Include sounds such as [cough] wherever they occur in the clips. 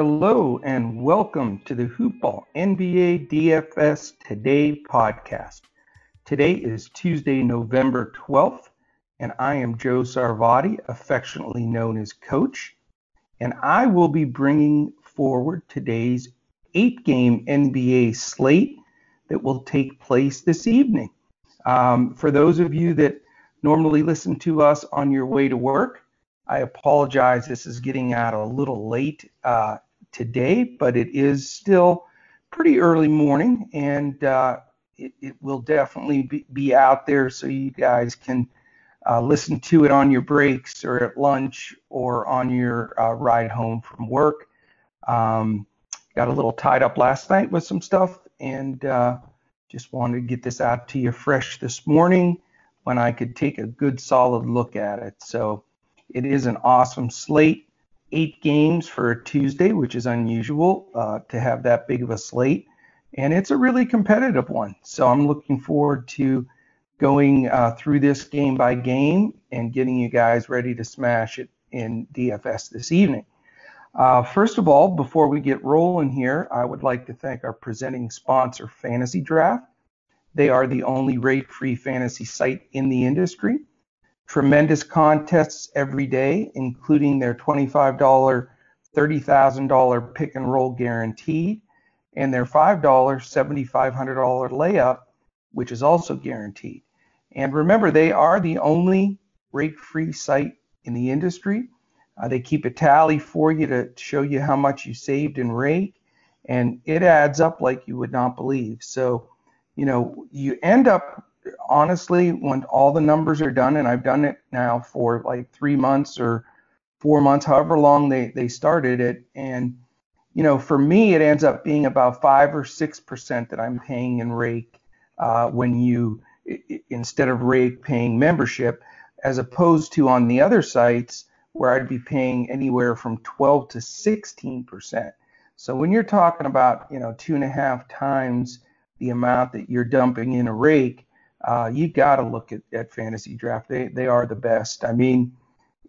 Hello and welcome to the Hoopball NBA DFS Today podcast. Today is Tuesday, November 12th, and I am Joe Sarvadi, affectionately known as Coach, and I will be bringing forward today's eight game NBA slate that will take place this evening. Um, for those of you that normally listen to us on your way to work, I apologize. This is getting out a little late. Uh, today, but it is still pretty early morning, and uh, it, it, will definitely be, be, out there so you guys can uh, listen to it on your breaks or at lunch or on your uh, ride home from work. Um, got a little tied up last night with some stuff, and uh, just wanted to get this out to you fresh this morning when I could take a good solid look at it. So it is an awesome slate eight games for a Tuesday, which is unusual uh, to have that big of a slate. And it's a really competitive one. So I'm looking forward to going uh, through this game by game and getting you guys ready to smash it in DFS this evening. Uh, first of all, before we get rolling here, I would like to thank our presenting sponsor, Fantasy Draft. They are the only rake free fantasy site in the industry tremendous contests every day, including their $25, $30,000 pick and roll guaranteed and their $5, $7,500 layup, which is also guaranteed. And remember, they are the only rake free site in the industry. Uh, they keep a tally for you to show you how much you saved in rake, and it adds up like you would not believe. So, you know, you end up honestly, when all the numbers are done, and I've done it now for like three months or four months, however long they, they started it, and you know, for me, it ends up being about five or six percent that I'm paying in rake uh, when you instead of rake paying membership, as opposed to on the other sites where I'd be paying anywhere from 12 to 16 percent. So when you're talking about you know two and a half times the amount that you're dumping in a rake, uh, you got to look at, at fantasy draft. They they are the best. I mean,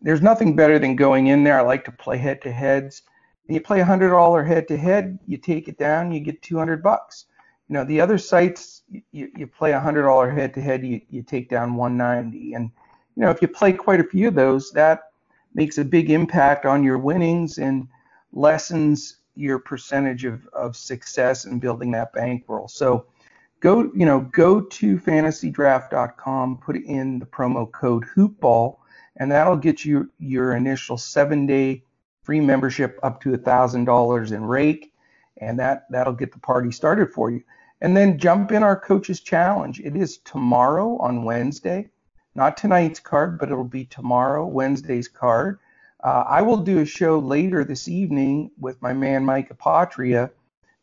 there's nothing better than going in there. I like to play head to heads. You play a hundred dollar head to head, you take it down, you get 200 bucks. You know, the other sites, you, you play a hundred dollar head to head, you you take down 190. And you know, if you play quite a few of those, that makes a big impact on your winnings and lessens your percentage of, of success in building that bankroll. So go you know go to fantasydraft.com put in the promo code hoopball and that'll get you your initial seven day free membership up to thousand dollars in rake and that that'll get the party started for you. And then jump in our coaches challenge. It is tomorrow on wednesday. Not tonight's card but it'll be tomorrow wednesday's card. Uh, i will do a show later this evening with my man mike apotria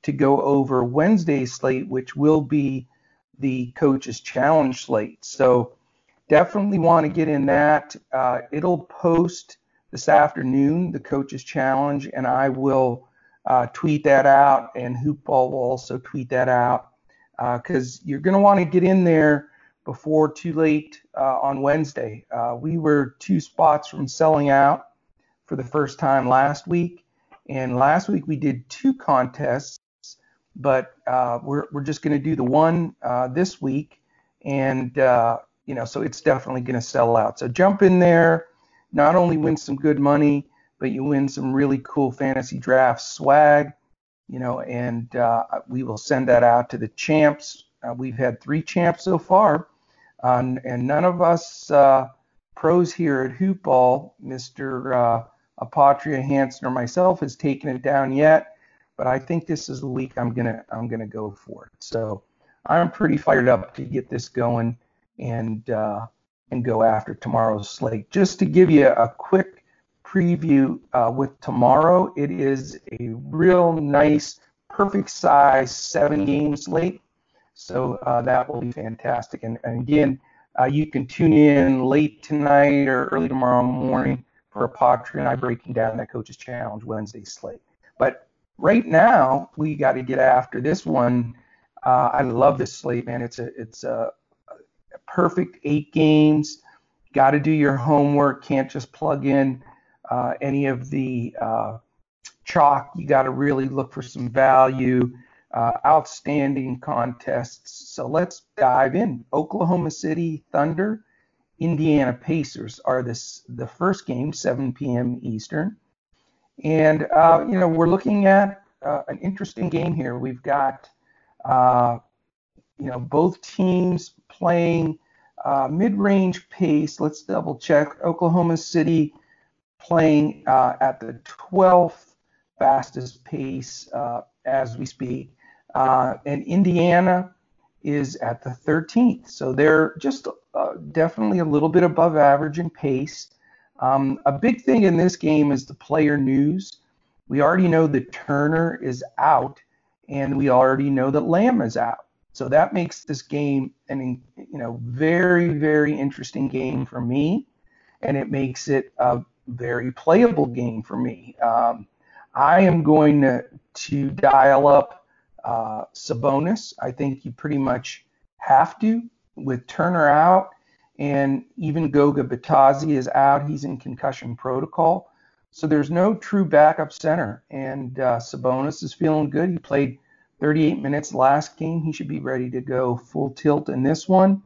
to go over Wednesday's slate, which will be the coach's challenge slate. So definitely want to get in that. Uh, it'll post this afternoon, the coach's challenge, and I will uh, tweet that out, and Hoopball will also tweet that out because uh, you're going to want to get in there before too late uh, on Wednesday. Uh, we were two spots from selling out for the first time last week. And last week we did two contests but uh, we're we're just going to do the one uh, this week, and uh, you know, so it's definitely going to sell out. So jump in there, not only win some good money, but you win some really cool fantasy draft swag, you know, and uh, we will send that out to the champs. Uh, we've had three champs so far, and none of us uh, pros here at Hoopball, Mr. Apotria Hanson or myself, has taken it down yet but I think this is the week I'm gonna I'm gonna go for it. So I'm pretty fired up to get this going and uh, and go after tomorrow's slate. Just to give you a quick preview uh, with tomorrow, it is a real nice, perfect size seven game slate. So uh, that will be fantastic. And, and again, uh, you can tune in late tonight or early tomorrow morning for a Patri and I breaking down that Coaches Challenge Wednesday slate. But right now, we got to get after this one. Uh, I love this slate, man. It's a it's a, a perfect eight games. Got to do your homework. Can't just plug in uh, any of the uh, chalk. You got to really look for some value. Uh, outstanding contests. So let's dive in. Oklahoma City Thunder, Indiana Pacers are this the first game, 7 p.m. Eastern, and uh, you know we're looking at uh, an interesting game here. We've got uh, you know both teams playing uh, mid-range pace. Let's double check. Oklahoma City playing uh, at the 12th fastest pace as we speak. Uh, and Indiana is at the 13th. So they're just uh, definitely a little bit above average in pace. Um, a big thing in this game is the player news. We already know that Turner is out, and we already know that Lamb is out. So that makes this game an you know very very interesting game for me, and it makes it a very playable game for me. Um, I am going to to dial up uh, Sabonis, I think you pretty much have to with Turner out, and even Goga Bitadze is out. He's in concussion protocol. So there's no true backup center, and uh, Sabonis is feeling good. He played 38 minutes last game. He should be ready to go full tilt in this one.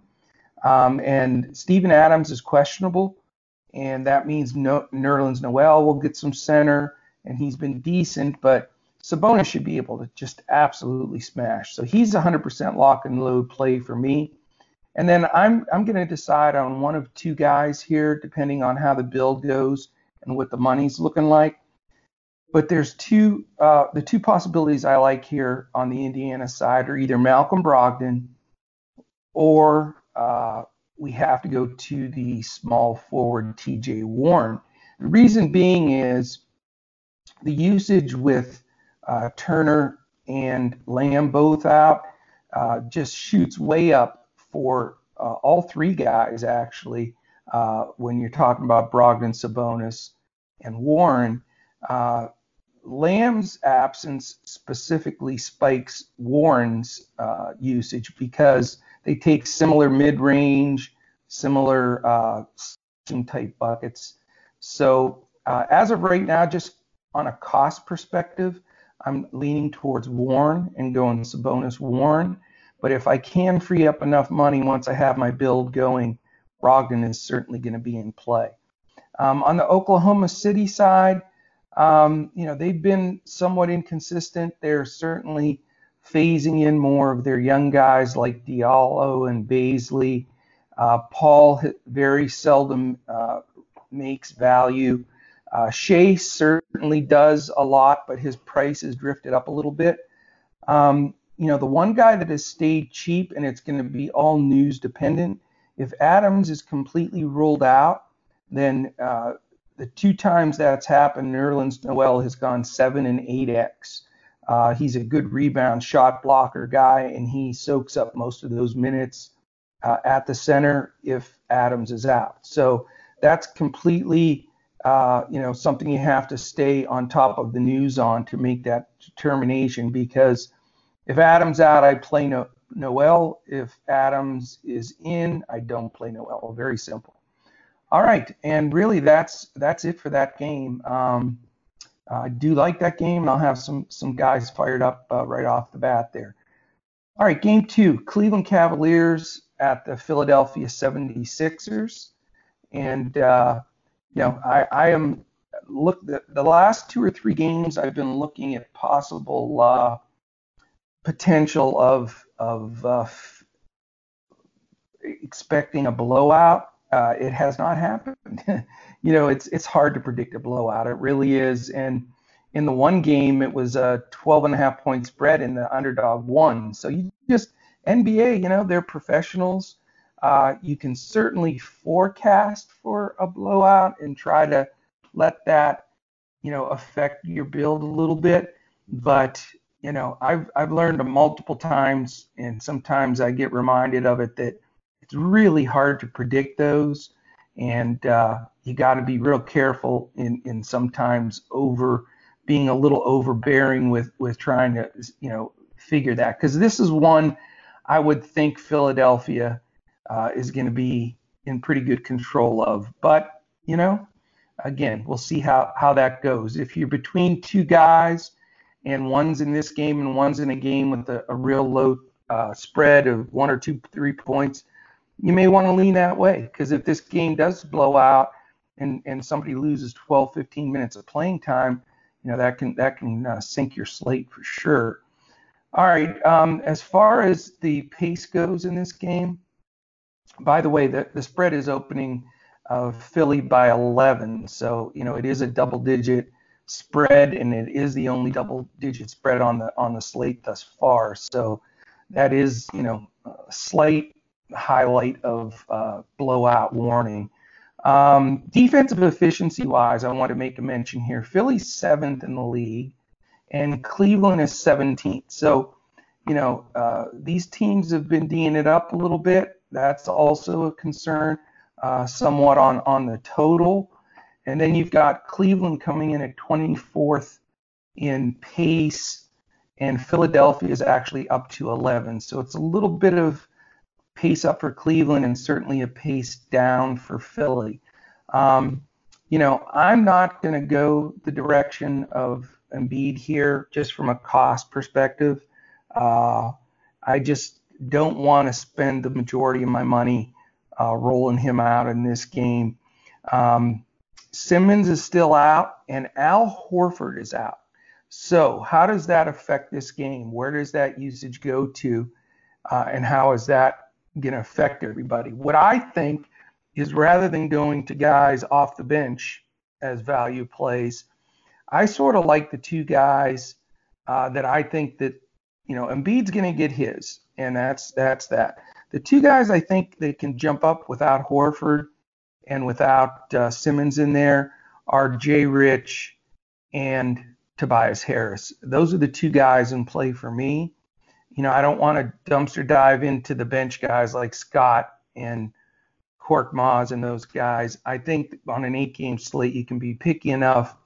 Um, and Steven Adams is questionable, and that means no, Nerlens Noel will get some center, and he's been decent, but Sabonis should be able to just absolutely smash. So he's 100% lock and load play for me. And then I'm I'm going to decide on one of two guys here, depending on how the build goes and what the money's looking like. But there's two uh, the two possibilities I like here on the Indiana side are either Malcolm Brogdon or uh, we have to go to the small forward T.J. Warren. The reason being is the usage with uh, Turner and Lamb both out, uh, just shoots way up for uh, all three guys actually. Uh, when you're talking about Brogdon, Sabonis, and Warren, uh, Lamb's absence specifically spikes Warren's uh, usage because they take similar mid-range, similar type buckets. So as of right now, just on a cost perspective, I'm leaning towards Warren and going Sabonis Warren. But if I can free up enough money once I have my build going, Brogdon is certainly going to be in play. Um, on the Oklahoma City side, um, you know, they've been somewhat inconsistent. They're certainly phasing in more of their young guys like Diallo and Bazley. Uh, Paul very seldom uh, makes value. Uh, Shai certainly does a lot, but his price has drifted up a little bit. Um, you know, the one guy that has stayed cheap and it's going to be all news dependent. If Adams is completely ruled out, then uh, the two times that's happened, Nerlens Noel has gone 7 and 8x. Uh, he's a good rebound shot blocker guy, and he soaks up most of those minutes uh, at the center if Adams is out. So that's completely uh, you know, something you have to stay on top of the news on to make that determination. Because if Adams out, I play no, Noel. If Adams is in, I don't play Noel. Very simple. All right, and really that's that's it for that game. Um, I do like that game, and I'll have some some guys fired up uh, right off the bat there. All right, game two, Cleveland Cavaliers at the Philadelphia 76ers, and uh, you know, I, I am look the, the last two or three games I've been looking at possible uh, potential of of uh, f- expecting a blowout. Uh, it has not happened. [laughs] you know, it's it's hard to predict a blowout. It really is. And in the one game, it was a 12 and a half point spread, and the underdog won. So you just NBA, you know, they're professionals. Uh, you can certainly forecast for a blowout and try to let that, you know, affect your build a little bit. But you know, I've I've learned multiple times, and sometimes I get reminded of it that it's really hard to predict those, and uh, you got to be real careful in in sometimes over being a little overbearing with with trying to you know figure that because this is one I would think Philadelphia uh, is going to be in pretty good control of, but you know, again, we'll see how how that goes. If you're between two guys and one's in this game and one's in a game with a, a real low uh, spread of one or two, three points, you may want to lean that way because if this game does blow out and, and somebody loses 12, 15 minutes of playing time, you know that can that can uh, sink your slate for sure. All right, um, as far as the pace goes in this game, by the way, the, the spread is opening uh, Philly by 11, so you know it is a double-digit spread, and it is the only double-digit spread on the on the slate thus far. So that is you know a slight highlight of uh, blowout warning. Um, defensive efficiency wise, I want to make a mention here. Philly's seventh in the league, and Cleveland is 17th. So, you know, uh, these teams have been D'ing it up a little bit. That's also a concern, uh, somewhat on on the total. And then you've got Cleveland coming in at 24th in pace, and Philadelphia is actually up to 11. So it's a little bit of pace up for Cleveland and certainly a pace down for Philly. Um, you know, I'm not going to go the direction of Embiid here just from a cost perspective. Uh, I just don't want to spend the majority of my money uh, rolling him out in this game. Um, Simmons is still out, and Al Horford is out. So, how does that affect this game? Where does that usage go to? Uh, and how is that going to affect everybody? What I think is rather than going to guys off the bench as value plays, I sort of like the two guys uh, that I think that, you know, Embiid's going to get his, and that's that's that. The two guys I think that can jump up without Horford and without uh, Simmons in there are Jay Rich and Tobias Harris. Those are the two guys in play for me. You know, I don't want to dumpster dive into the bench guys like Scott and Korkmaz and those guys. I think on an eight game slate, you can be picky enough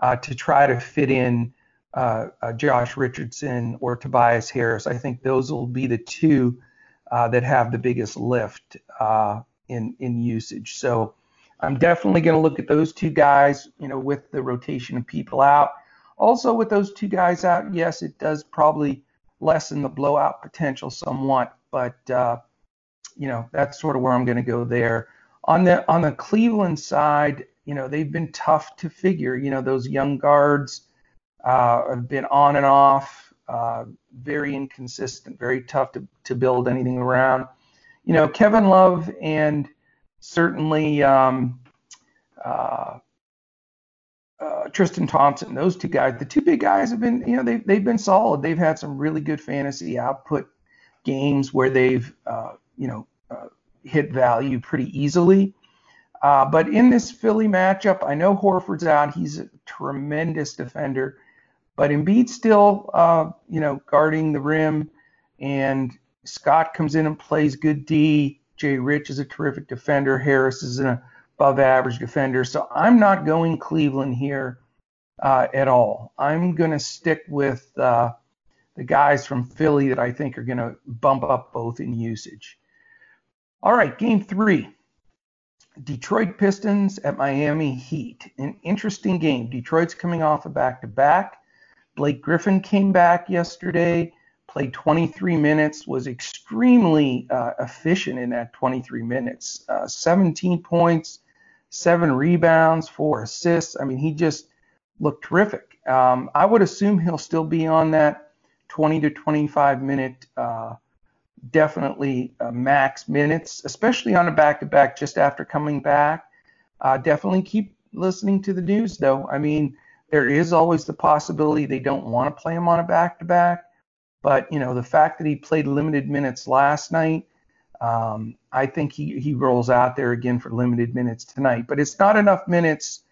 uh, to try to fit in uh, uh, Josh Richardson or Tobias Harris. I think those will be the two uh, that have the biggest lift uh, in in usage. So I'm definitely going to look at those two guys, you know, with the rotation of people out. Also, with those two guys out, yes, it does probably lessen the blowout potential somewhat, but uh, you know that's sort of where I'm going to go there. On the on the Cleveland side, you know they've been tough to figure. You know those young guards uh, have been on and off, uh, very inconsistent, very tough to to build anything around you know, Kevin Love and certainly um, uh, uh, Tristan Thompson, those two guys, the two big guys have been, you know, they've, they've been solid. They've had some really good fantasy output games where they've, uh, you know, uh, hit value pretty easily. Uh, but in this Philly matchup, I know Horford's out. He's a tremendous defender, but Embiid still, uh, you know, guarding the rim and Scott comes in and plays good D. Jay Rich is a terrific defender. Harris is an above average defender. So I'm not going Cleveland here uh, at all. I'm going to stick with uh, the guys from Philly that I think are going to bump up both in usage. All right, game three. Detroit Pistons at Miami Heat. An interesting game. Detroit's coming off a back to back. Blake Griffin came back yesterday played 23 minutes, was extremely uh, efficient in that 23 minutes. Uh, 17 points, seven rebounds, four assists. I mean, he just looked terrific. Um, I would assume he'll still be on that 20 to 25 minute, uh, definitely uh, max minutes, especially on a back to back just after coming back. Uh, definitely keep listening to the news, though. I mean, there is always the possibility they don't want to play him on a back to back. But you know, the fact that he played limited minutes last night, um, I think he he rolls out there again for limited minutes tonight. But it's not enough minutes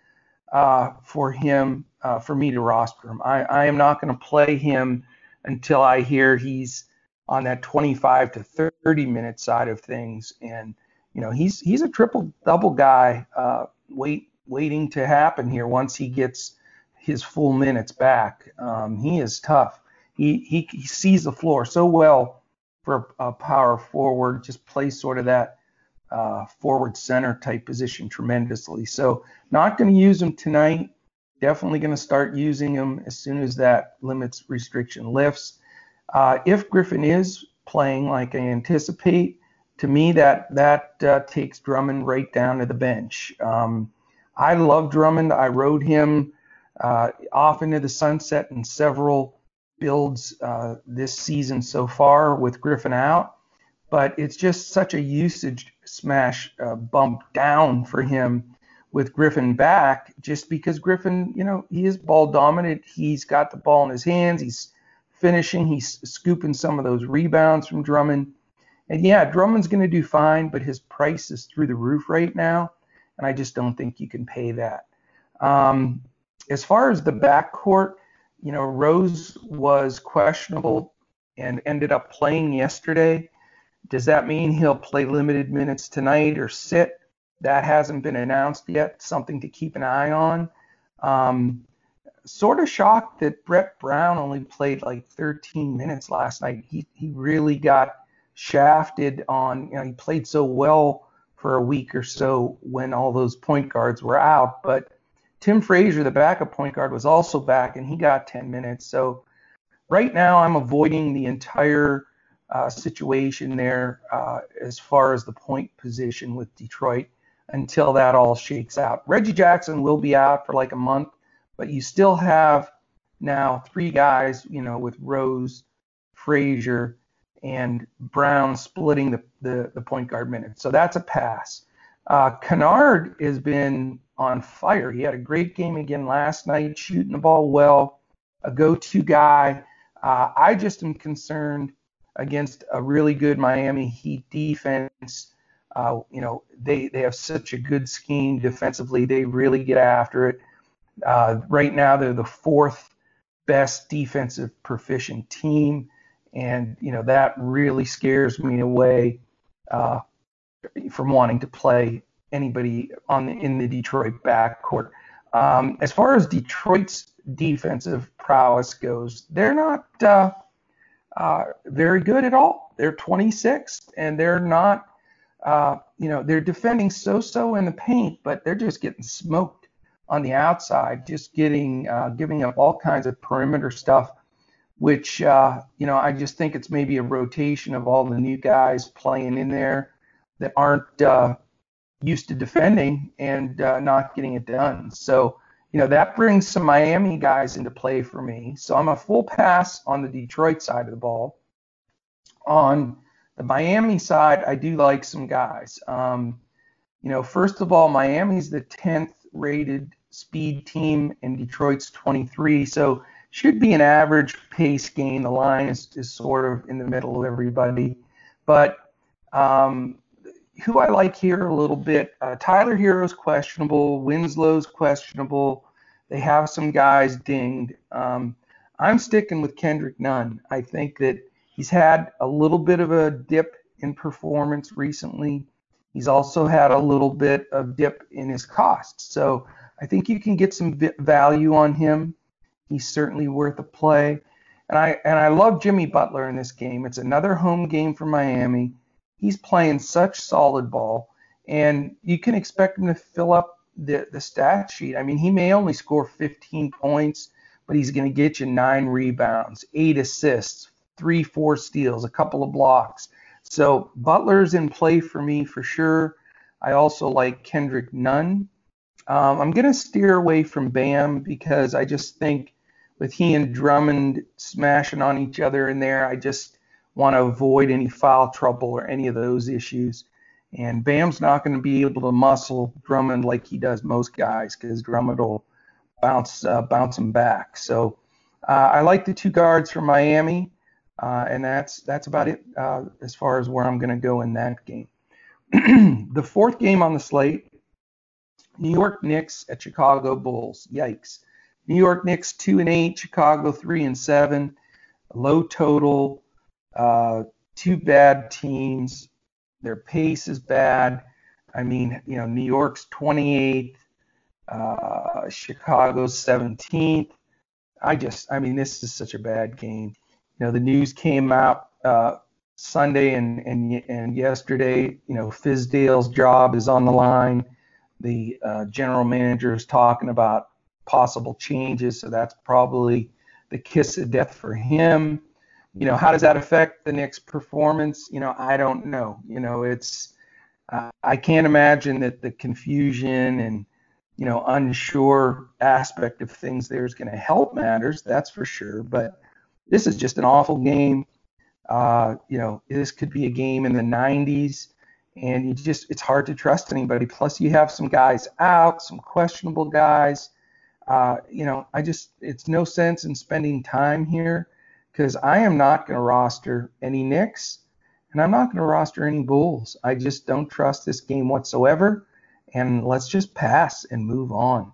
uh, for him uh, for me to roster him. I, I am not going to play him until I hear he's on that 25 to 30 minute side of things. And you know, he's he's a triple double guy, uh, wait waiting to happen here once he gets his full minutes back. Um, he is tough. He, he he sees the floor so well for a power forward. Just plays sort of that uh, forward center type position tremendously. So not going to use him tonight. Definitely going to start using him as soon as that limits restriction lifts. Uh, if Griffin is playing like I anticipate, to me that that uh, takes Drummond right down to the bench. Um, I love Drummond. I rode him uh, off into the sunset in several builds uh, this season so far with Griffin out, but it's just such a usage smash uh, bump down for him with Griffin back, just because Griffin, you know, he is ball dominant. He's got the ball in his hands. He's finishing. He's scooping some of those rebounds from Drummond. And yeah, Drummond's going to do fine, but his price is through the roof right now, and I just don't think you can pay that. Um, as far as the backcourt, you know, Rose was questionable and ended up playing yesterday. Does that mean he'll play limited minutes tonight or sit? That hasn't been announced yet. Something to keep an eye on. Um, sort of shocked that Brett Brown only played like 13 minutes last night. He he really got shafted on. You know, he played so well for a week or so when all those point guards were out, but Tim Frazier, the backup point guard, was also back and he got 10 minutes. So right now I'm avoiding the entire uh, situation there uh, as far as the point position with Detroit until that all shakes out. Reggie Jackson will be out for like a month, but you still have now three guys, you know, with Rose, Frazier, and Brown splitting the, the, the point guard minutes. So that's a pass. Uh, Kennard has been on fire. He had a great game again last night, shooting the ball well, a go-to guy. Uh, I just am concerned against a really good Miami Heat defense. Uh, you know, they they have such a good scheme defensively. They really get after it. Uh, right now, they're the fourth best defensive proficient team, and you know that really scares me away uh, from wanting to play anybody on the, in the Detroit backcourt. Um, as far as Detroit's defensive prowess goes, they're not uh, uh, very good at all. They're 26th, and they're not, uh, you know, they're defending so-so in the paint, but they're just getting smoked on the outside, just getting uh, giving up all kinds of perimeter stuff. Which uh, you know, I just think it's maybe a rotation of all the new guys playing in there that aren't uh, used to defending and uh, not getting it done. So, you know, that brings some Miami guys into play for me. So I'm a full pass on the Detroit side of the ball. On the Miami side, I do like some guys. Um, you know, first of all, Miami's the 10th rated speed team and Detroit's 23. So should be an average pace game. The line is, is sort of in the middle of everybody. But um, who I like here a little bit. Uh, Tyler Herro's questionable. Winslow's questionable. They have some guys dinged. Um, I'm sticking with Kendrick Nunn. I think that he's had a little bit of a dip in performance recently. He's also had a little bit of dip in his costs. So I think you can get some value on him. He's certainly worth a play. And I and I love Jimmy Butler in this game. It's another home game for Miami he's playing such solid ball, and you can expect him to fill up the, the stat sheet. I mean, he may only score 15 points, but he's going to get you nine rebounds, eight assists, three, four steals, a couple of blocks. So Butler's in play for me for sure. I also like Kendrick Nunn. Um, I'm going to steer away from Bam because I just think with he and Drummond smashing on each other in there, I just want to avoid any foul trouble or any of those issues. And Bam's not going to be able to muscle Drummond like he does most guys because Drummond will bounce uh, bounce him back. So uh, I like the two guards from Miami, uh, and that's that's about it uh, as far as where I'm going to go in that game. [clears throat] the fourth game on the slate, New York Knicks at Chicago Bulls. Yikes! New York Knicks two and eight, Chicago three and seven. low total, uh, two bad teams. Their pace is bad. I mean, you know, New York's 28th, uh, Chicago's 17th. I just, I mean, this is such a bad game. You know, the news came out uh, Sunday and, and and yesterday. You know, Fizdale's job is on the line. The uh, general manager is talking about possible changes, so that's probably the kiss of death for him. You know, how does that affect the Knicks' performance? You know, I don't know. You know, it's uh, I can't imagine that the confusion and you know unsure aspect of things there is going to help matters. That's for sure. But this is just an awful game. Uh, you know, this could be a game in the 90s, and you just it's hard to trust anybody. Plus, you have some guys out, some questionable guys. Uh, you know, I just it's no sense in spending time here because I am not going to roster any Knicks and I'm not going to roster any Bulls. I just don't trust this game whatsoever. And let's just pass and move on.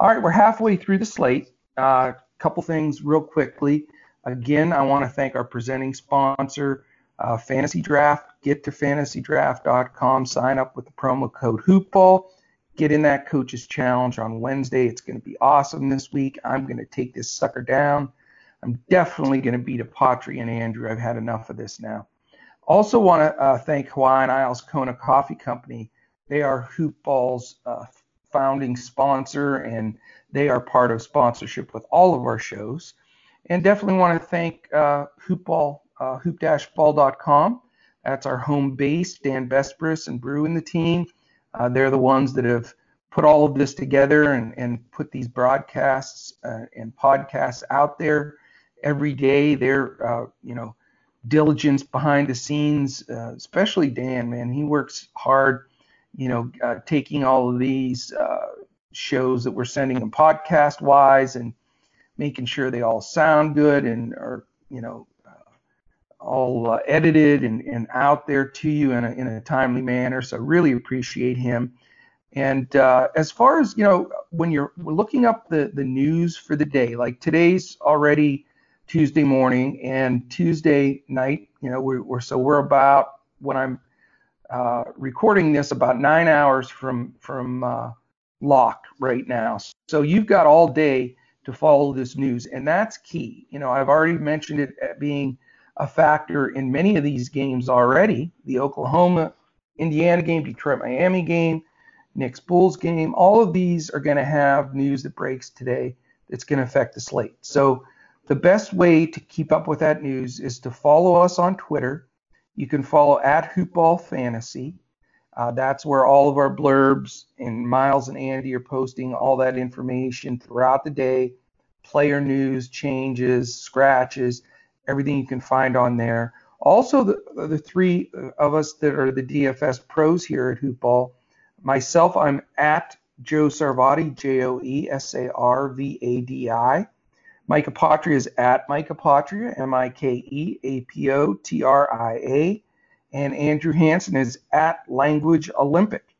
All right, we're halfway through the slate. A uh, couple things real quickly. Again, I want to thank our presenting sponsor, uh, Fantasy Draft. Get to fantasydraft.com, sign up with the promo code HoopBall. Get in that coach's challenge on Wednesday. It's going to be awesome this week. I'm going to take this sucker down. I'm definitely going to beat Apotri and Andrew. I've had enough of this now. Also want to uh, thank Hawaiian Isles Kona Coffee Company. They are Hoopball's uh, founding sponsor, and they are part of sponsorship with all of our shows. And definitely want to thank uh, Hoopball, uh, hoop-ball.com. That's our home base. Dan Besbris and Brew and the team. Uh, they're the ones that have put all of this together and, and put these broadcasts uh, and podcasts out there every day. They're, uh, you know, diligence behind the scenes, uh, especially Dan, man. He works hard, you know, uh, taking all of these uh, shows that we're sending them podcast wise and making sure they all sound good and are, you know, uh, all uh, edited and, and out there to you in a, in a timely manner. So really appreciate him. And uh, as far as, you know, when you're looking up the, the news for the day, like today's already Tuesday morning and Tuesday night. You know, we're, we're so we're about when I'm uh, recording this about nine hours from from uh, lock right now. So you've got all day to follow this news, and that's key. You know, I've already mentioned it being a factor in many of these games already. The Oklahoma, Indiana game, Detroit, Miami game, Knicks Bulls game. All of these are going to have news that breaks today that's going to affect the slate. So the best way to keep up with that news is to follow us on Twitter. You can follow at Hoopball Fantasy. Uh, that's where all of our blurbs and Miles and Andy are posting all that information throughout the day. Player news, changes, scratches, everything you can find on there. Also, the, the three of us that are the DFS pros here at Hoopball. Myself, I'm at Joe Sarvadi, J O E S A R V A D I. Mike Apotria is at Mike Apotria, M I K E A P O T R I A. And Andrew Hanson is at Language Olympic.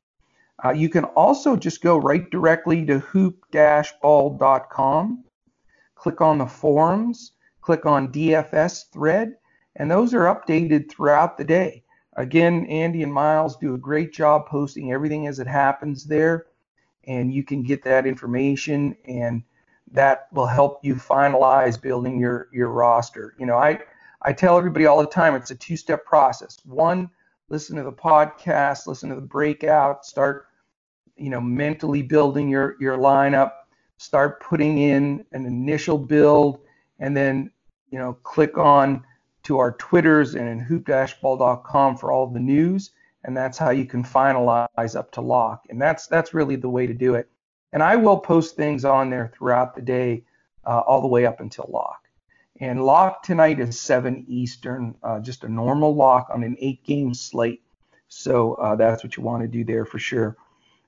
Uh, you can also just go right directly to hoop-ball.com, click on the forums, click on DFS thread, and those are updated throughout the day. Again, Andy and Miles do a great job posting everything as it happens there, and you can get that information and that will help you finalize building your your roster. You know, I I tell everybody all the time it's a two-step process. One, listen to the podcast, listen to the breakout, start you know mentally building your your lineup, start putting in an initial build, and then you know click on to our Twitters and in hoop-ball.com for all the news, and that's how you can finalize up to lock. And that's that's really the way to do it. And I will post things on there throughout the day, uh, all the way up until lock. And lock tonight is 7 Eastern, uh, just a normal lock on an eight game slate. So uh, that's what you want to do there for sure.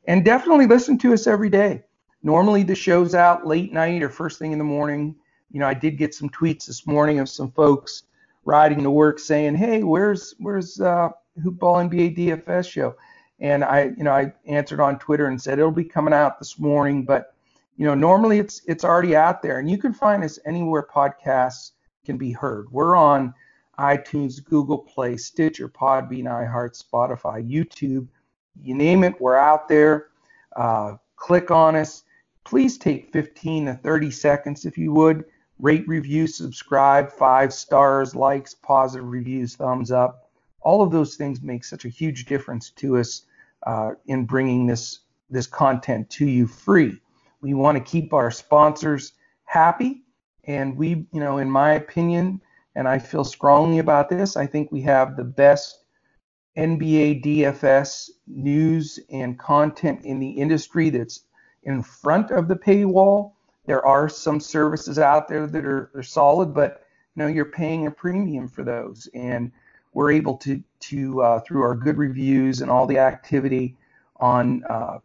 And definitely listen to us every day. Normally the show's out late night or first thing in the morning. You know, I did get some tweets this morning of some folks riding to work saying, "Hey, where's where's uh, Hoopball NBA DFS show?" And I, you know, I answered on Twitter and said it'll be coming out this morning, but you know, normally it's it's already out there, and you can find us anywhere podcasts can be heard. We're on iTunes, Google Play, Stitcher, Podbean, iHeart, Spotify, YouTube. You name it, we're out there. Uh, click on us. Please take 15 to 30 seconds if you would. Rate, review, subscribe, five stars, likes, positive reviews, thumbs up. All of those things make such a huge difference to us uh, in bringing this this content to you free. We want to keep our sponsors happy, and we, you know, in my opinion, and I feel strongly about this, I think we have the best NBA DFS news and content in the industry that's in front of the paywall. There are some services out there that are, are solid, but you know you're paying a premium for those, and we're able to to uh, through our good reviews and all the activity on uh,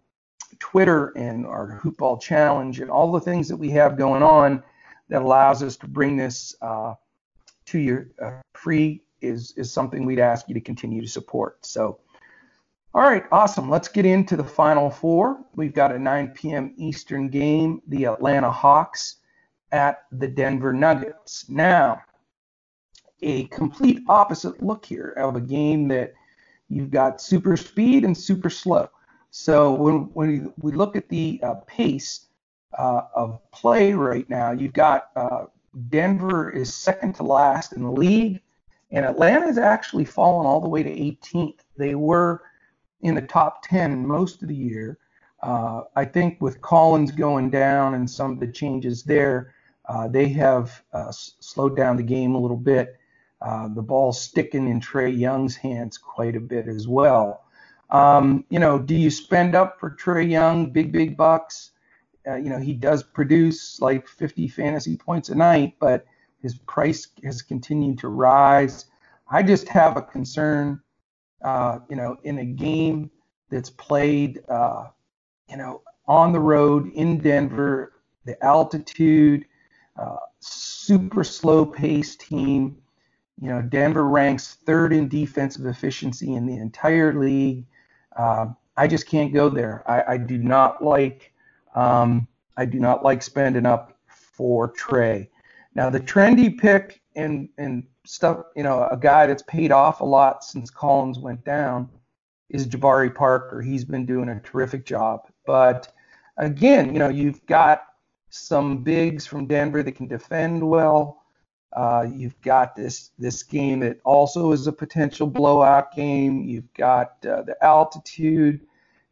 Twitter and our Hoopball Challenge and all the things that we have going on that allows us to bring this uh, to you uh, free is is something we'd ask you to continue to support. So, all right, awesome. Let's get into the final four. We've got a 9 p.m. Eastern game, the Atlanta Hawks at the Denver Nuggets. Now, a complete opposite look here of a game that you've got super speed and super slow. So when when we look at the uh, pace uh, of play right now, you've got uh, Denver is second to last in the league, and Atlanta has actually fallen all the way to 18th. They were in the top 10 most of the year. Uh, I think with Collins going down and some of the changes there, uh, they have uh, slowed down the game a little bit. Uh, the ball sticking in Trae Young's hands quite a bit as well. Um, you know, do you spend up for Trae Young, big, big bucks? Uh, you know, he does produce like 50 fantasy points a night, but his price has continued to rise. I just have a concern, uh, you know, in a game that's played, uh, you know, on the road in Denver, the altitude, uh, super slow paced team. You know, Denver ranks third in defensive efficiency in the entire league. Uh, I just can't go there. I, I do not like um, I do not like spending up for Trae. Now the trendy pick and and stuff, you know, a guy that's paid off a lot since Collins went down is Jabari Parker. He's been doing a terrific job. But again, you know, you've got some bigs from Denver that can defend well. Uh, you've got this this game that also is a potential blowout game. You've got uh, the altitude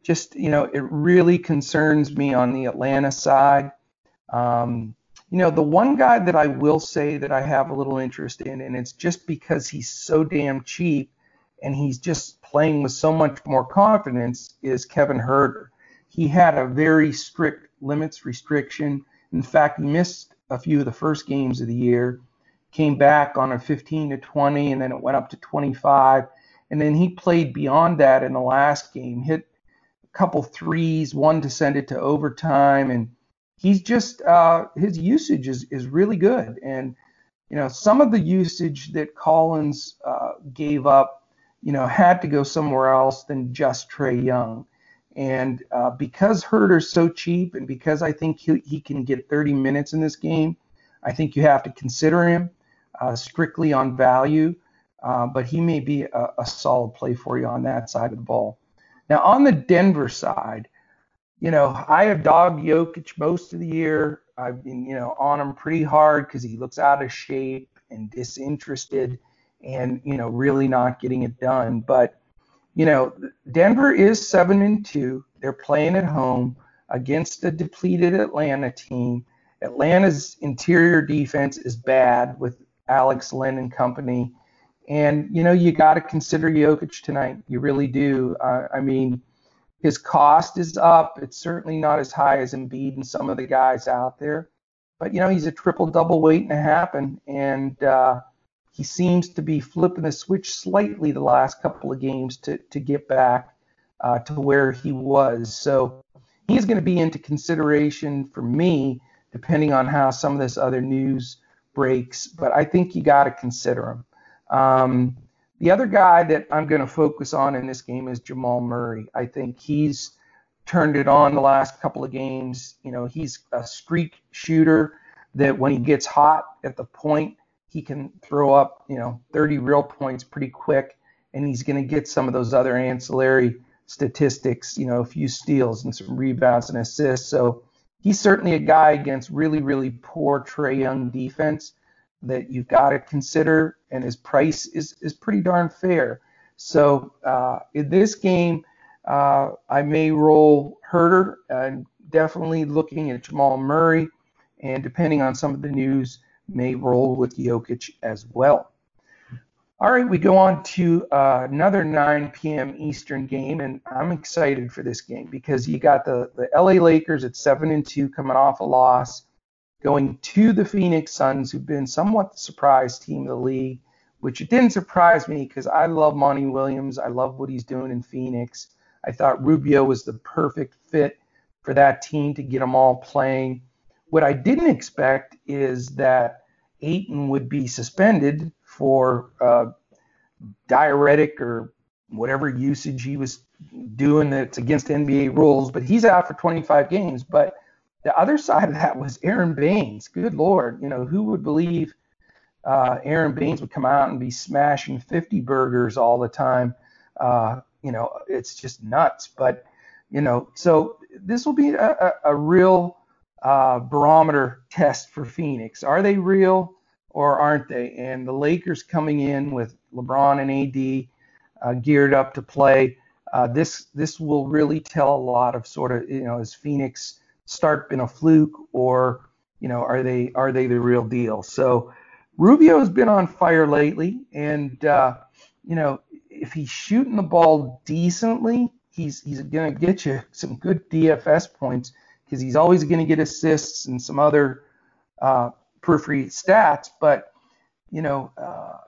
just you know it really concerns me on the Atlanta side. Um, you know, the one guy that I will say that I have a little interest in, and it's just because he's so damn cheap and he's just playing with so much more confidence, is Kevin Huerter. He had a very strict limits restriction. In fact, he missed a few of the first games of the year, came back on a 15 to 20, and then it went up to 25. And then he played beyond that in the last game, hit a couple threes, one to send it to overtime, and he's just uh, his usage is is really good. And you know, some of the usage that Collins uh, gave up, you know, had to go somewhere else than just Trae Young. And uh, because Huerter's so cheap, and because I think he, he can get 30 minutes in this game, I think you have to consider him uh, strictly on value. Uh, but he may be a, a solid play for you on that side of the ball. Now on the Denver side, you know, I have dogged Jokic most of the year. I've been, you know, on him pretty hard because he looks out of shape and disinterested and, you know, really not getting it done. But, you know, Denver is seven and two. They're playing at home against a depleted Atlanta team. Atlanta's interior defense is bad with Alex Len and company. And you know, you got to consider Jokic tonight. You really do. Uh, I mean, his cost is up. It's certainly not as high as Embiid and some of the guys out there. But you know, he's a triple double waiting to happen, and uh, he seems to be flipping the switch slightly the last couple of games to to get back uh, to where he was. So he's going to be into consideration for me, depending on how some of this other news breaks. But I think you got to consider him. Um, the other guy that I'm going to focus on in this game is Jamal Murray. I think he's turned it on the last couple of games. You know, he's a streak shooter that when he gets hot at the point, he can throw up, you know, 30 real points pretty quick, and he's going to get some of those other ancillary statistics, you know, a few steals and some rebounds and assists. So he's certainly a guy against really, really poor Trae Young defense that you've got to consider, and his price is is pretty darn fair. So uh, in this game, uh, I may roll Huerter and definitely looking at Jamal Murray, and depending on some of the news, may roll with Jokic as well. All right, we go on to uh, another 9 p.m. Eastern game, and I'm excited for this game because you got the, the LA Lakers at 7 and 2 coming off a loss, going to the Phoenix Suns, who've been somewhat the surprise team of the league, which it didn't surprise me because I love Monty Williams. I love what he's doing in Phoenix. I thought Rubio was the perfect fit for that team to get them all playing. What I didn't expect is that Ayton would be suspended for uh, diuretic or whatever usage he was doing that's against NBA rules, but he's out for 25 games. But the other side of that was Aron Baynes. Good Lord, you know, who would believe uh, Aron Baynes would come out and be smashing 50 burgers all the time? Uh, you know, it's just nuts. But, you know, so this will be a, a, a real uh, barometer test for Phoenix. Are they real or aren't they? And the Lakers coming in with LeBron and AD uh, geared up to play. Uh, this this will really tell a lot of sort of you know is Phoenix start been a fluke or you know are they are they the real deal? So Rubio has been on fire lately, and uh, you know if he's shooting the ball decently, he's he's going to get you some good DFS points because he's always going to get assists and some other uh, periphery stats. But you know, uh,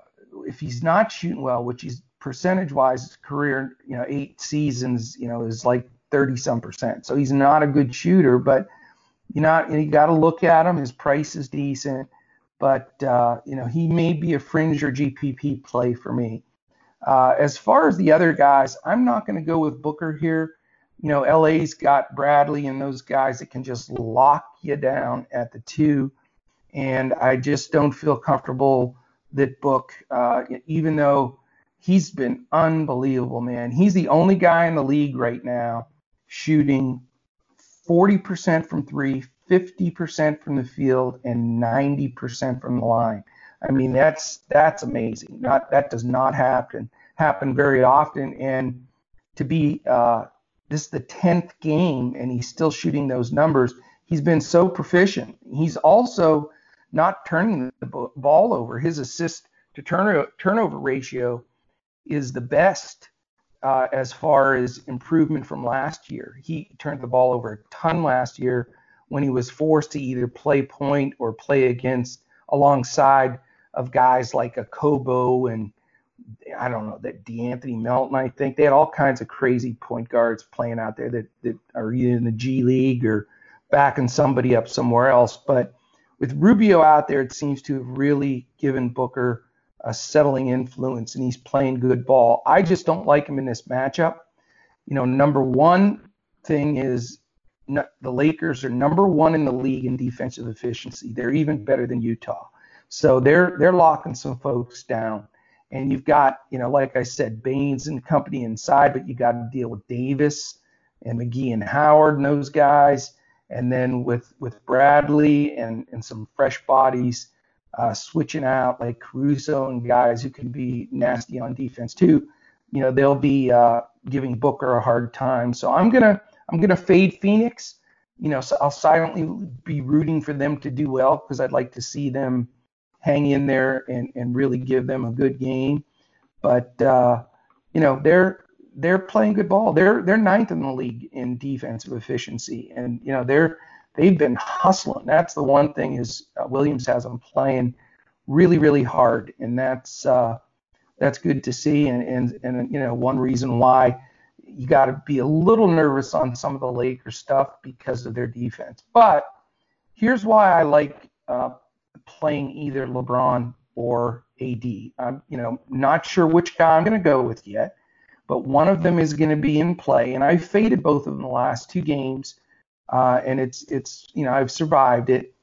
if he's not shooting well, which he's percentage-wise, career, you know, eight seasons, you know, is like 30 some percent. So he's not a good shooter, but you know, you got to look at him. His price is decent, but uh, you know, he may be a fringe or GPP play for me. Uh, as far as the other guys, I'm not going to go with Booker here you know, LA's got Bradley and those guys that can just lock you down at the two. And I just don't feel comfortable that Book, uh, even though he's been unbelievable, man. He's the only guy in the league right now shooting 40% from three, 50% from the field, and 90% from the line. I mean, that's that's amazing. Not that does not happen happen very often, and to be uh, this is the 10th game and he's still shooting those numbers. He's been so proficient. He's also not turning the ball over. His assist to turn, turnover ratio is the best uh, as far as improvement from last year. He turned the ball over a ton last year when he was forced to either play point or play against alongside of guys like Okobo and I don't know that De'Anthony Melton. I think they had all kinds of crazy point guards playing out there that that are either in the G League or backing somebody up somewhere else. But with Rubio out there, it seems to have really given Booker a settling influence, and he's playing good ball. I just don't like him in this matchup. You know, number one thing is the Lakers are number one in the league in defensive efficiency. They're even better than Utah. So they're they're locking some folks down. And you've got, you know, like I said, Baynes and company inside, but you got to deal with Davis and McGee and Howard and those guys. And then with with Bradley and, and some fresh bodies uh, switching out like Caruso and guys who can be nasty on defense too, you know, they'll be uh, giving Booker a hard time. So I'm gonna I'm gonna fade Phoenix. You know, so I'll silently be rooting for them to do well because I'd like to see them hang in there and, and really give them a good game. But uh, you know they're they're playing good ball. They're they're ninth in the league in defensive efficiency, and you know they're they've been hustling. That's the one thing is uh, Williams has them playing really really hard, and that's uh, that's good to see. And and and you know one reason why you got to be a little nervous on some of the Lakers stuff because of their defense. But here's why I like uh, playing either LeBron or AD. I'm, you know, not sure which guy I'm going to go with yet, but one of them is going to be in play, and I faded both of them the last two games, uh, and it's it's you know I've survived it.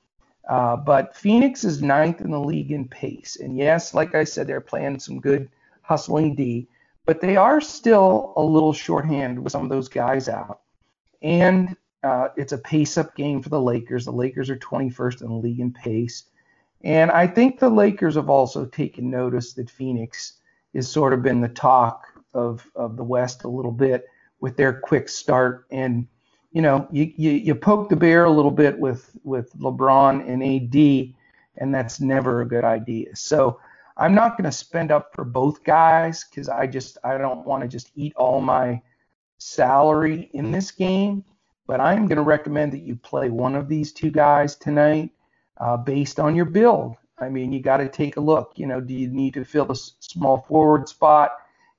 Uh, but Phoenix is ninth in the league in pace. And yes, like I said, they're playing some good hustling D, but they are still a little shorthanded with some of those guys out. And uh, it's a pace up game for the Lakers. The Lakers are 21st in the league in pace. And I think the Lakers have also taken notice that Phoenix has sort of been the talk of, of the West a little bit with their quick start. And, you know, you, you, you poke the bear a little bit with, with LeBron and AD, and that's never a good idea. So I'm not going to spend up for both guys because I just I don't want to just eat all my salary in this game. But I'm going to recommend that you play one of these two guys tonight uh, based on your build. I mean, you got to take a look. You know, do you need to fill a small forward spot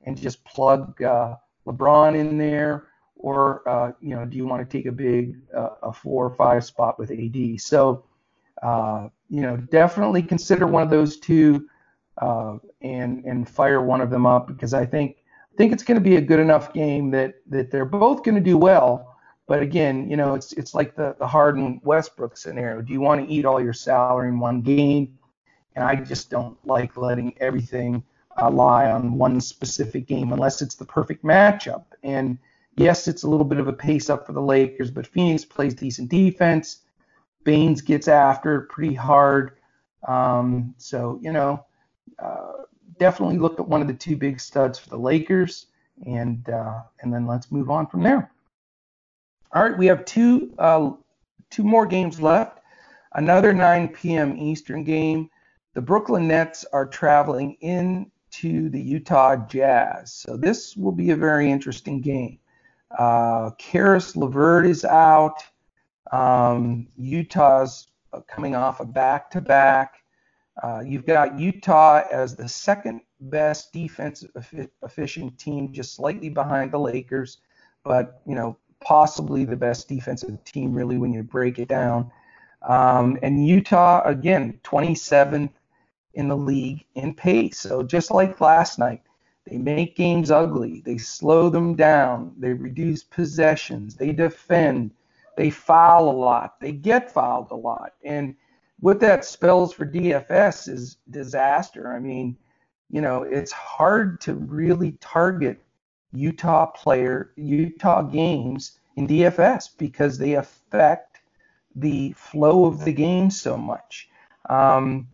and just plug uh, LeBron in there, or uh, you know, do you want to take a big uh, a four or five spot with AD? So, uh, you know, definitely consider one of those two uh, and and fire one of them up because I think think it's going to be a good enough game that that they're both going to do well. But again, you know, it's it's like the the Harden Westbrook scenario. Do you want to eat all your salary in one game? And I just don't like letting everything lie on one specific game unless it's the perfect matchup. And yes, it's a little bit of a pace up for the Lakers, but Phoenix plays decent defense. Baynes gets after pretty hard. Um, so you know, uh, definitely look at one of the two big studs for the Lakers, and uh, and then let's move on from there. All right, we have two uh, two more games left. Another 9 p.m. Eastern game. The Brooklyn Nets are traveling in to the Utah Jazz, so this will be a very interesting game. Uh, Caris LeVert is out. Um, Utah's coming off a back-to-back. Uh, you've got Utah as the second best defensive efficient team, just slightly behind the Lakers, but you know possibly the best defensive team, really, when you break it down. Um, and Utah, again, 27th in the league in pace. So just like last night, they make games ugly. They slow them down. They reduce possessions. They defend. They foul a lot. They get fouled a lot. And what that spells for DFS is disaster. I mean, you know, it's hard to really target Utah player, Utah games in DFS because they affect the flow of the game so much. Um,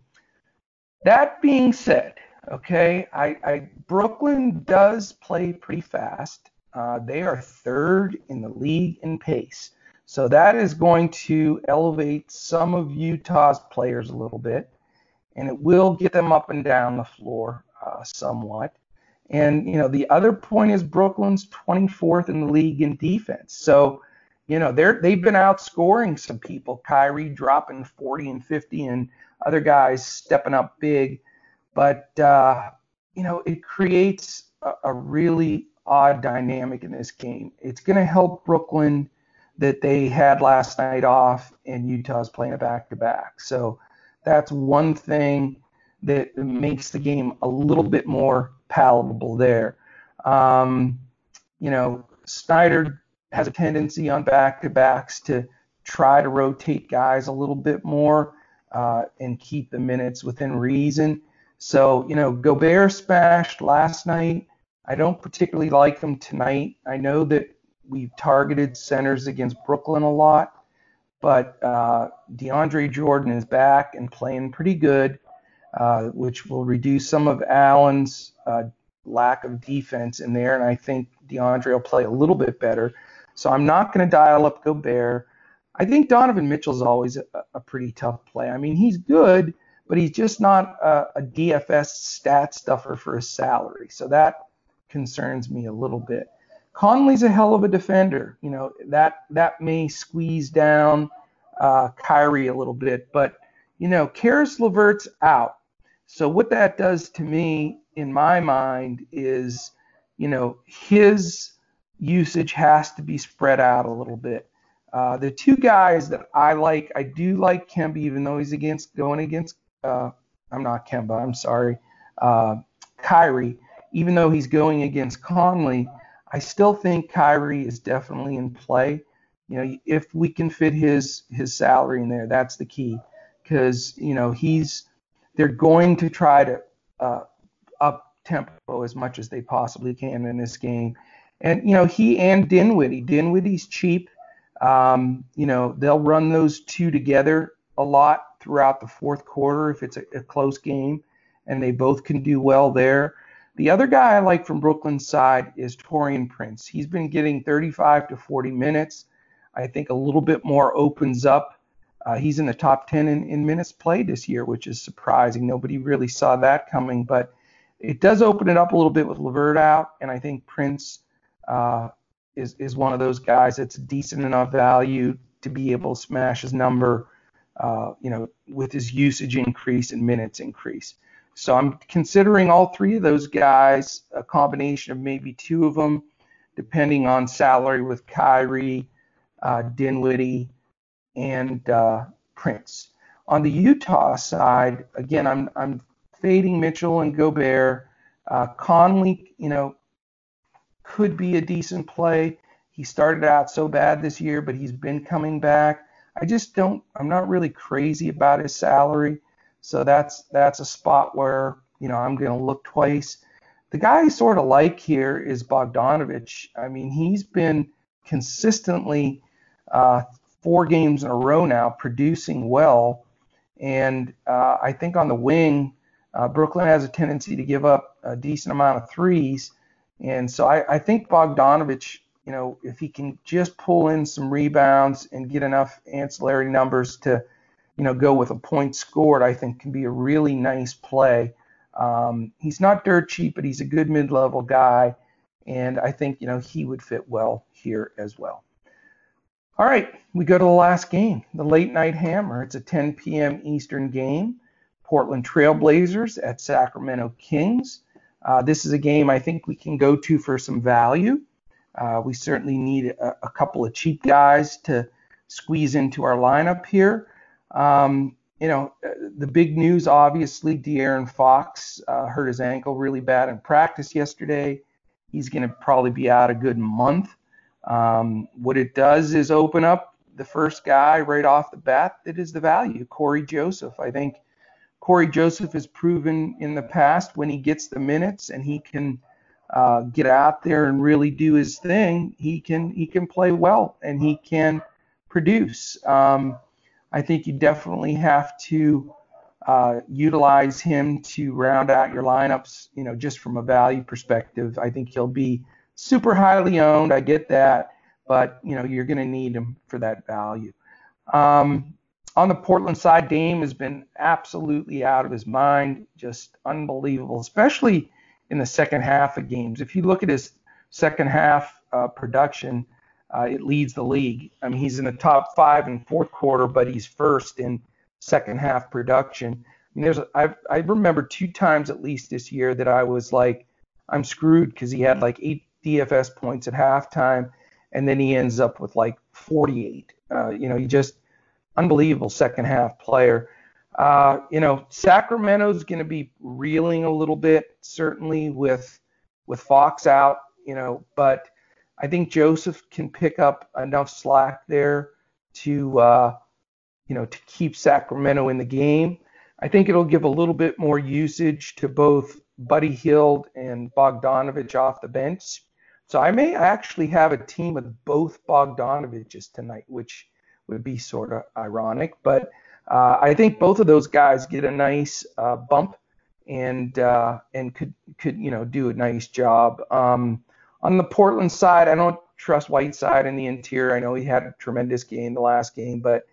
that being said, okay, I, I, Brooklyn does play pretty fast. Uh, they are third in the league in pace. So that is going to elevate some of Utah's players a little bit, and it will get them up and down the floor uh, somewhat. And you know, the other point is Brooklyn's 24th in the league in defense. So, you know, they're they've been outscoring some people. Kyrie dropping 40 and 50, and other guys stepping up big. But uh, you know, it creates a, a really odd dynamic in this game. It's going to help Brooklyn that they had last night off, and Utah's playing a back-to-back. So that's one thing that makes the game a little bit more palatable there. Um, you know, Snyder has a tendency on back to backs to try to rotate guys a little bit more uh, and keep the minutes within reason. So, you know, Gobert smashed last night. I don't particularly like him tonight. I know that we've targeted centers against Brooklyn a lot, but uh, DeAndre Jordan is back and playing pretty good. Uh, which will reduce some of Allen's uh, lack of defense in there. And I think DeAndre will play a little bit better. So I'm not going to dial up Gobert. I think Donovan Mitchell's always a, a, pretty tough play. I mean, he's good, but he's just not a, a DFS stat stuffer for his salary. So that concerns me a little bit. Conley's a hell of a defender. You know that that may squeeze down uh, Kyrie a little bit, but you know, Caris LeVert's out. So what that does to me, in my mind, is, you know, his usage has to be spread out a little bit. Uh, the two guys that I like, I do like Kemba, even though he's against going against. Uh, I'm not Kemba. I'm sorry, uh, Kyrie. Even though he's going against Conley, I still think Kyrie is definitely in play. You know, if we can fit his his salary in there, that's the key. because you know he's they're going to try to uh, up tempo as much as they possibly can in this game. And you know he and Dinwiddie. Dinwiddie's cheap. Um, you know they'll run those two together a lot throughout the fourth quarter if it's a, a close game, and they both can do well there. The other guy I like from Brooklyn's side is Taurean Prince. He's been getting 35 to 40 minutes. I think a little bit more opens up. Uh, he's in the top 10 in, in minutes played this year, which is surprising. Nobody really saw that coming, but it does open it up a little bit with LeVert out, and I think Prince uh, is is one of those guys that's decent enough value to be able to smash his number, uh, you know, with his usage increase and minutes increase. So I'm considering all three of those guys, a combination of maybe two of them, depending on salary with Kyrie, uh, Dinwiddie, and uh, Prince. On the Utah side, again, I'm I'm fading Mitchell and Gobert. Uh, Conley, you know, could be a decent play. He started out so bad this year, but he's been coming back. I just don't. I'm not really crazy about his salary. So that's that's a spot where you know I'm going to look twice. The guy I sort of like here is Bogdanovich. I mean, he's been consistently uh, four games in a row now producing well, and uh, I think on the wing, uh, Brooklyn has a tendency to give up a decent amount of threes, and so I, I think Bogdanovich, you know, if he can just pull in some rebounds and get enough ancillary numbers to you know, go with a point scored, I think can be a really nice play. Um, he's not dirt cheap, but he's a good mid-level guy, and I think you know he would fit well here as well. All right, we go to the last game, the late night hammer. It's a 10 p.m. Eastern game. Portland Trailblazers at Sacramento Kings. Uh, this is a game I think we can go to for some value. Uh, we certainly need a, a couple of cheap guys to squeeze into our lineup here. Um, you know, uh, the big news, obviously, De'Aaron Fox uh, hurt his ankle really bad in practice yesterday. He's going to probably be out a good month. Um, what it does is open up the first guy right off the bat that is the value, Cory Joseph. I think Cory Joseph has proven in the past when he gets the minutes and he can uh, get out there and really do his thing, he can he can play well and he can produce. Um, I think you definitely have to uh, utilize him to round out your lineups, you know, just from a value perspective. I think he'll be super highly owned. I get that, but you know, you're going to need him for that value. Um, on the Portland side, Dame has been absolutely out of his mind, just unbelievable, especially in the second half of games. If you look at his second half uh, production, uh, it leads the league. I mean, he's in the top five in fourth quarter, but he's first in second half production. I mean, there's I I remember two times at least this year that I was like, I'm screwed because he had like eight DFS points at halftime, and then he ends up with like 48. Uh, you know, he just unbelievable second half player. Uh, you know, Sacramento's going to be reeling a little bit, certainly with with Fox out. You know, but I think Joseph can pick up enough slack there to uh, you know to keep Sacramento in the game. I think it'll give a little bit more usage to both Buddy Hield and Bogdanovich off the bench. So I may actually have a team with both Bogdanoviches tonight, which would be sort of ironic. But uh, I think both of those guys get a nice uh, bump and uh, and could could you know do a nice job. Um, on the Portland side, I don't trust Whiteside in the interior. I know he had a tremendous game the last game, but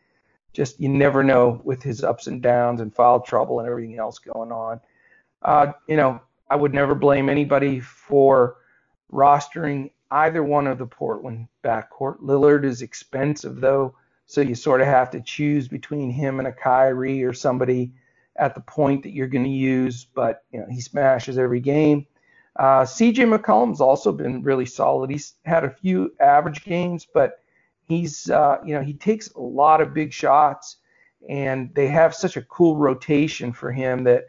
just you never know with his ups and downs and foul trouble and everything else going on. Uh, you know, I would never blame anybody for rostering either one of the Portland backcourt. Lillard is expensive though, so you sort of have to choose between him and a Kyrie or somebody at the point that you're going to use. But you know, he smashes every game. Uh, CJ McCollum's also been really solid. He's had a few average games, but he's uh, you know he takes a lot of big shots, and they have such a cool rotation for him that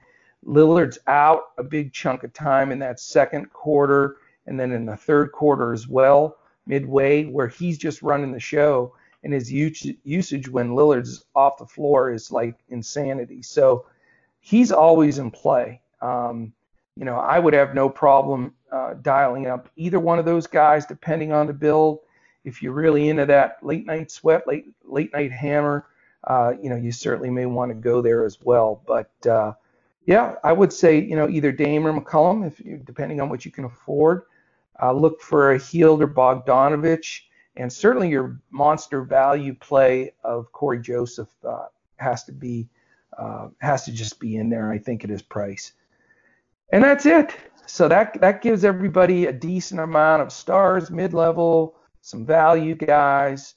Lillard's out a big chunk of time in that second quarter, and then in the third quarter as well, midway, where he's just running the show. And his usage when Lillard's off the floor is like insanity. So he's always in play. Um, you know, I would have no problem uh, dialing up either one of those guys depending on the build. If you're really into that late night sweat, late late night hammer, uh, you know, you certainly may want to go there as well. But uh, yeah, I would say you know either Dame or McCollum, if you depending on what you can afford. Uh, look for a Hield or Bogdanovich, and certainly your monster value play of Cory Joseph uh, has to be uh, has to just be in there. I think at his price, and that's it. So that that gives everybody a decent amount of stars, mid-level, some value guys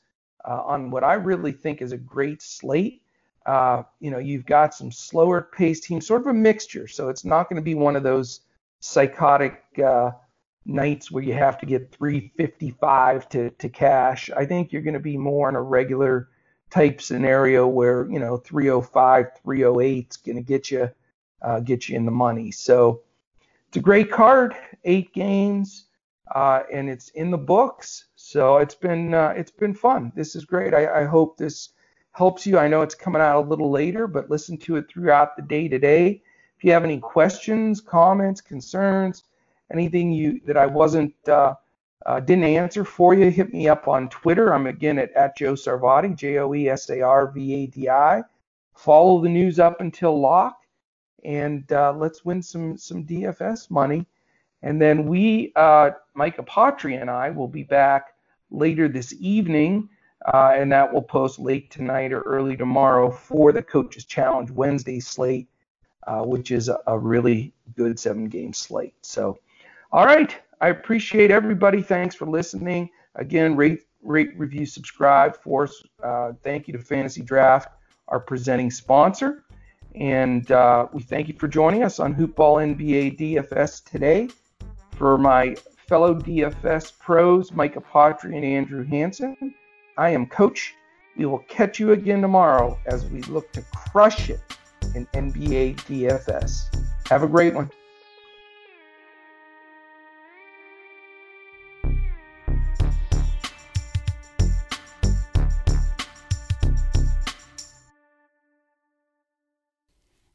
uh, on what I really think is a great slate. Uh, you know, you've got some slower paced teams, sort of a mixture. So it's not going to be one of those psychotic uh, nights where you have to get 355 to, to cash. I think you're going to be more in a regular type scenario where you know 305, 308 is going to get you uh, get you in the money. So it's a great card, eight games, uh, and it's in the books. So it's been uh, it's been fun. This is great. I, I hope this helps you. I know it's coming out a little later, but listen to it throughout the day today. If you have any questions, comments, concerns anything you that I wasn't uh, uh, didn't answer for you, hit me up on Twitter. I'm again at, at Joe Sarvadi, J O E S A R V A D I. Follow the news up until lock, and uh, let's win some some DFS money. And then we, uh, Mike Apotria and I, will be back later this evening, uh, and that will post late tonight or early tomorrow for the Coaches Challenge Wednesday slate, uh, which is a, a really good seven game slate. So all right. I appreciate everybody. Thanks for listening. Again, rate, rate, review, subscribe for us. Uh, thank you to Fantasy Draft, our presenting sponsor. And uh, we thank you for joining us on Hoopball NBA DFS today. For my fellow DFS pros, Micah Apotria and Andrew Hanson, I am Coach. We will catch you again tomorrow as we look to crush it in NBA DFS. Have a great one.